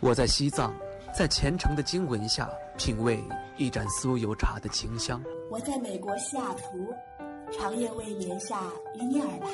我在西藏，在虔诚的经文下品味一盏酥油茶的清香。我在美国西雅图，长夜未眠下与你耳畔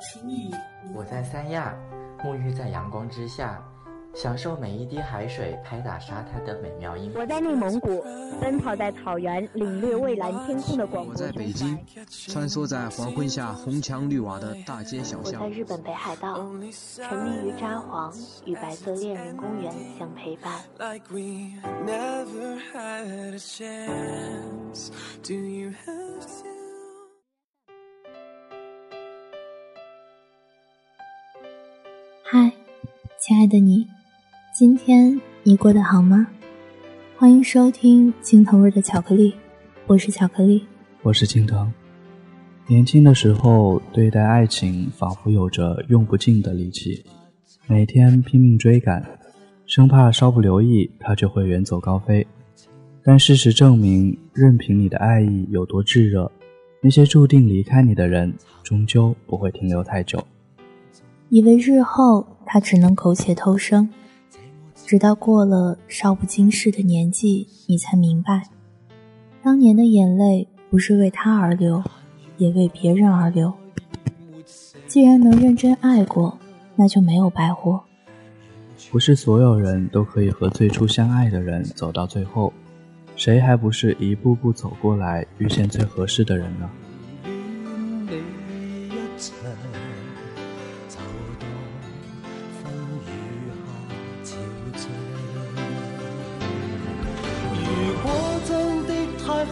轻语。我在三亚，沐浴在阳光之下。享受每一滴海水拍打沙滩的美妙音。我在内蒙古，奔跑在草原，领略蔚蓝天空的广阔。我在北京，穿梭在黄昏下红墙绿瓦的大街小巷。我在日本北海道，沉迷于札幌，与白色恋人公园相陪伴。嗨，亲爱的你。今天你过得好吗？欢迎收听青藤味的巧克力，我是巧克力，我是青藤。年轻的时候，对待爱情仿佛有着用不尽的力气，每天拼命追赶，生怕稍不留意，它就会远走高飞。但事实证明，任凭你的爱意有多炙热，那些注定离开你的人，终究不会停留太久。以为日后他只能苟且偷生。直到过了少不经事的年纪，你才明白，当年的眼泪不是为他而流，也为别人而流。既然能认真爱过，那就没有白活。不是所有人都可以和最初相爱的人走到最后，谁还不是一步步走过来，遇见最合适的人呢？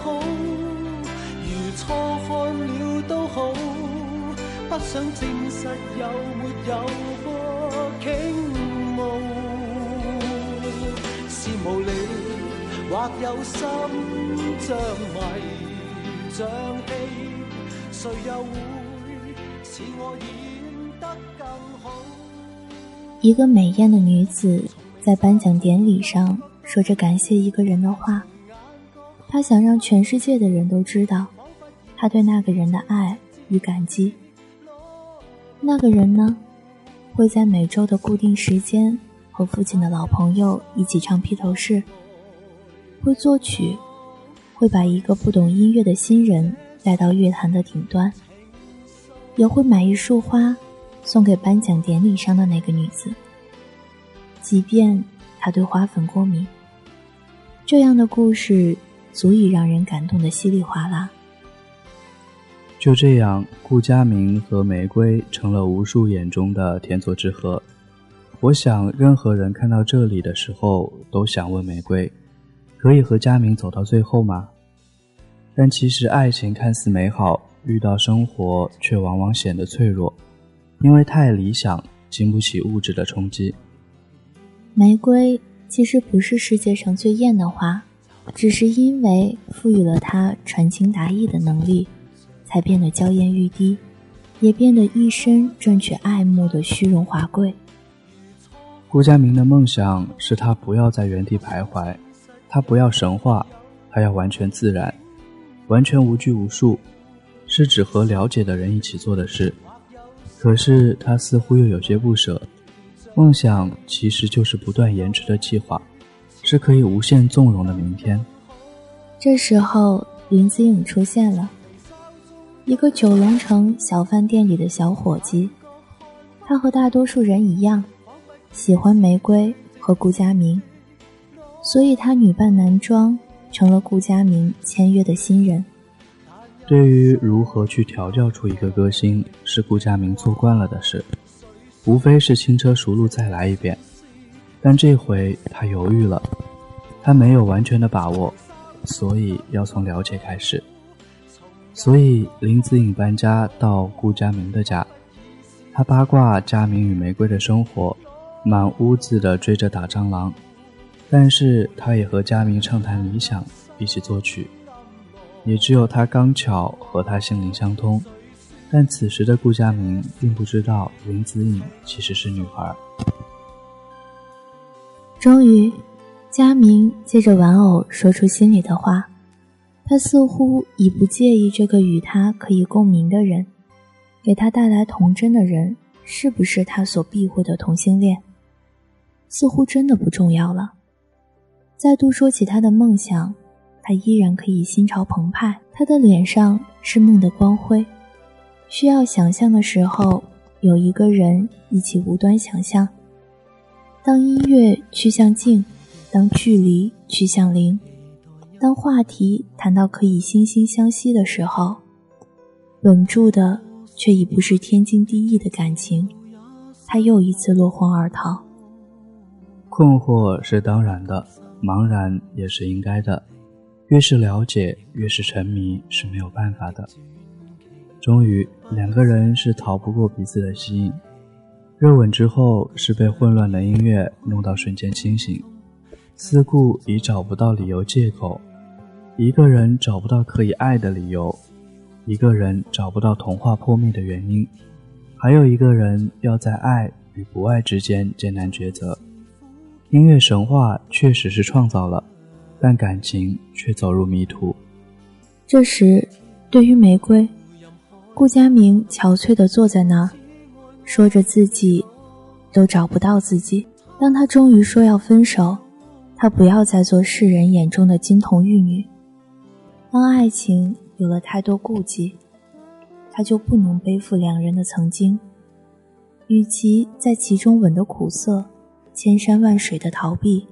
好，如错看了都好，不想证实有没有过倾慕，是无力，或有心像迷像戏，谁又会似我演得更好？一个美艳的女子在颁奖典礼上说着感谢一个人的话，他想让全世界的人都知道他对那个人的爱与感激。那个人呢，会在每周的固定时间和父亲的老朋友一起唱披头士，会作曲，会把一个不懂音乐的新人带到乐坛的顶端，也会买一束花送给颁奖典礼上的那个女子，即便他对花粉过敏。这样的故事足以让人感动的稀里哗啦。就这样，顾佳明和玫瑰成了无数眼中的天作之合。我想，任何人看到这里的时候，都想问玫瑰：可以和佳明走到最后吗？但其实，爱情看似美好，遇到生活却往往显得脆弱，因为太理想，经不起物质的冲击。玫瑰其实不是世界上最艳的花，只是因为赋予了他传情达意的能力。才变得娇艳欲滴，也变得一身赚取爱慕的虚荣华贵。顾佳明的梦想是他不要在原地徘徊，他不要神话，他要完全自然，完全无拘无束，是只和了解的人一起做的事。可是他似乎又有些不舍，梦想其实就是不断延迟的计划，是可以无限纵容的明天。这时候，林子颖出现了。一个九龙城小饭店里的小伙计，他和大多数人一样，喜欢玫瑰和顾佳明，所以他女扮男装，成了顾佳明签约的新人。对于如何去调教出一个歌星，是顾佳明做惯了的事，无非是轻车熟路再来一遍。但这回他犹豫了，他没有完全的把握，所以要从了解开始。所以林子颖搬家到顾佳明的家，他八卦佳明与玫瑰的生活，满屋子的追着打蟑螂，但是他也和佳明畅谈理想，一起作曲。也只有他刚巧和他心灵相通，但此时的顾佳明并不知道林子颖其实是女孩。终于，佳明借着玩偶说出心里的话。他似乎已不介意这个与他可以共鸣的人，给他带来童真的人是不是他所避讳的同性恋。似乎真的不重要了。再度说起他的梦想，他依然可以心潮澎湃。他的脸上是梦的光辉。需要想象的时候，有一个人一起无端想象。当音乐趋向静，当距离趋向零，当话题谈到可以惺惺相惜的时候，稳住的却已不是天经地义的感情。他又一次落荒而逃。困惑是当然的。茫然也是应该的，越是了解，越是沉迷是没有办法的。终于，两个人是逃不过彼此的吸引。热吻之后，是被混乱的音乐弄到瞬间清醒，思故已找不到理由借口。一个人找不到可以爱的理由，一个人找不到童话破灭的原因，还有一个人要在爱与不爱之间艰难抉择。音乐神话确实是创造了，但感情却走入迷途。这时，对于玫瑰，顾佳明憔悴地坐在那儿，说着自己都找不到自己。当他终于说要分手，他不要再做世人眼中的金童玉女。当爱情有了太多顾忌，他就不能背负两人的曾经。与其在其中吻得苦涩。千山万水的逃避，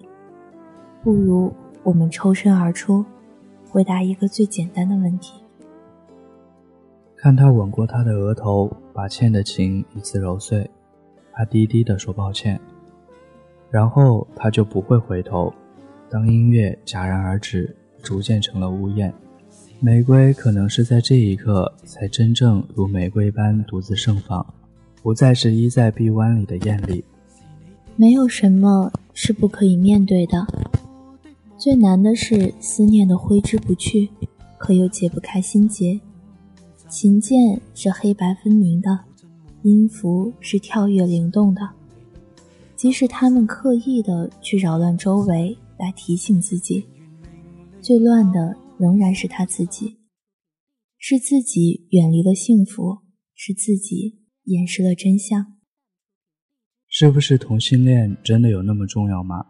不如我们抽身而出，回答一个最简单的问题。看他吻过她的额头，把欠的情一次揉碎，他低低的说抱歉，然后他就不会回头。当音乐戛然而止，逐渐成了呜咽，玫瑰可能是在这一刻才真正如玫瑰般独自盛放，不再是依在臂弯里的艳丽。没有什么是不可以面对的，最难的是思念的挥之不去，可又解不开心结。琴键是黑白分明的，音符是跳跃灵动的。即使他们刻意的去扰乱周围，来提醒自己，最乱的仍然是他自己，是自己远离了幸福，是自己掩饰了真相。是不是同性恋真的有那么重要吗？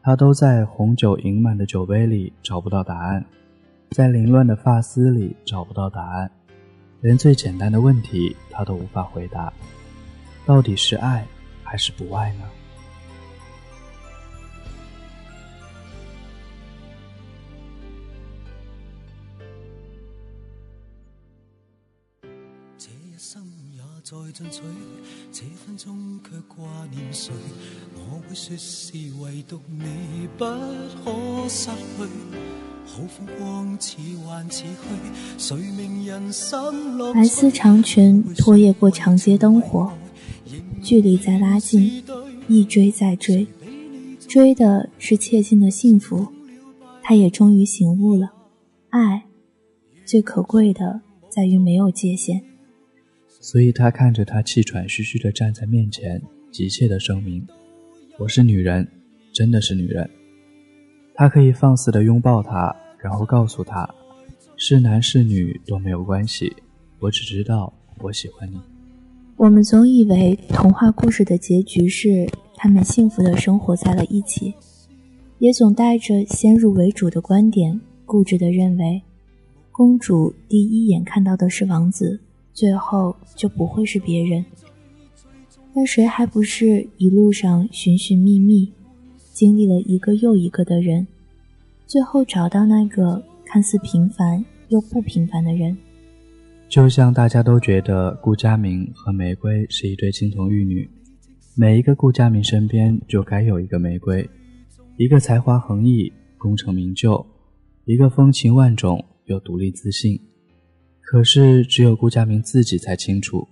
他都在红酒盈满的酒杯里找不到答案，在凌乱的发丝里找不到答案，连最简单的问题他都无法回答：到底是爱还是不爱呢？再进取，这分念谁？我是唯独你不可失去。好风光似幻似人生乐白丝长裙拖曳过长街灯火，距离在拉近，一追再追，追的是切近的幸福。他也终于醒悟了，爱最可贵的在于没有界限。所以他看着她气喘吁吁地站在面前，急切地声明：“我是女人，真的是女人。”他可以放肆地拥抱她，然后告诉她：“是男是女都没有关系，我只知道我喜欢你。”我们总以为童话故事的结局是他们幸福地生活在了一起，也总带着先入为主的观点，固执地认为，公主第一眼看到的是王子。最后就不会是别人，但谁还不是一路上寻寻觅觅，经历了一个又一个的人，最后找到那个看似平凡又不平凡的人？就像大家都觉得顾佳明和玫瑰是一对金童玉女，每一个顾佳明身边就该有一个玫瑰，一个才华横溢、功成名就，一个风情万种又独立自信。可是，只有顾佳明自己才清楚，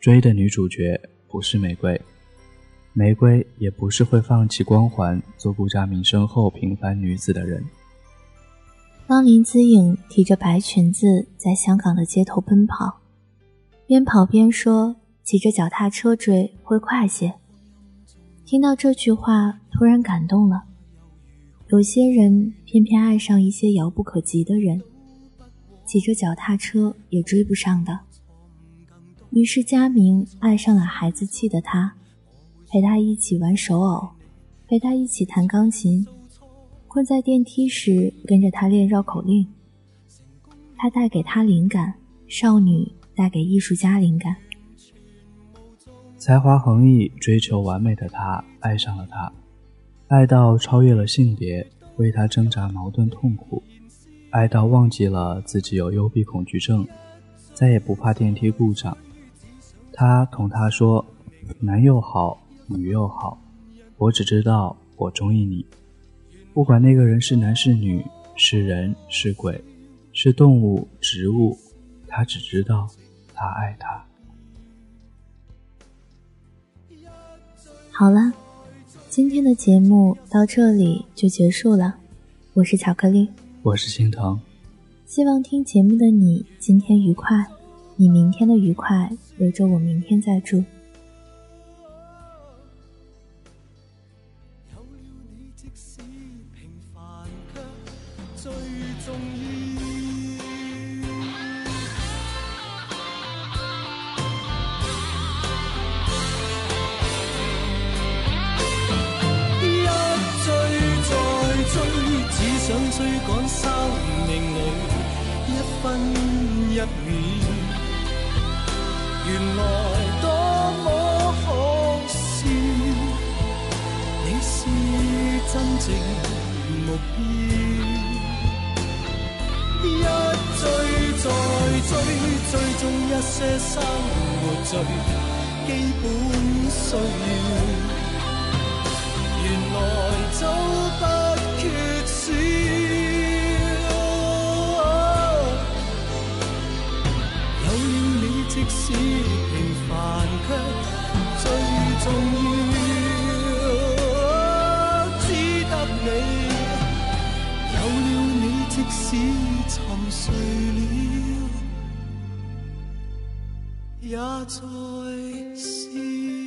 追的女主角不是玫瑰，玫瑰也不是会放弃光环做顾佳明身后平凡女子的人。当林子颖提着白裙子在香港的街头奔跑，边跑边说：“骑着脚踏车追会快些。”听到这句话，突然感动了。有些人偏偏爱上一些遥不可及的人。骑着脚踏车也追不上的。于是佳明爱上了孩子气的他，陪他一起玩手偶，陪他一起弹钢琴，困在电梯时跟着他练绕口令。他带给他灵感，少女带给艺术家灵感。才华横溢、追求完美的他爱上了他，爱到超越了性别，为他挣扎、矛盾、痛苦，爱到忘记了自己有幽闭恐惧症，再也不怕电梯故障。他同他说：“男又好，女又好，我只知道我中意你，不管那个人是男是女，是人是鬼，是动物植物，他只知道他爱他。”好了，今天的节目到这里就结束了。我是巧克力，我是心疼。希望听节目的你今天愉快，你明天的愉快留着我明天再祝。想追赶生命里一分一秒，原来多么可笑。你是真正目标，一追再追，追踪一些生活最基本需要，原来早是平凡却最重要，只得你有了你，即使沉睡了，也在笑。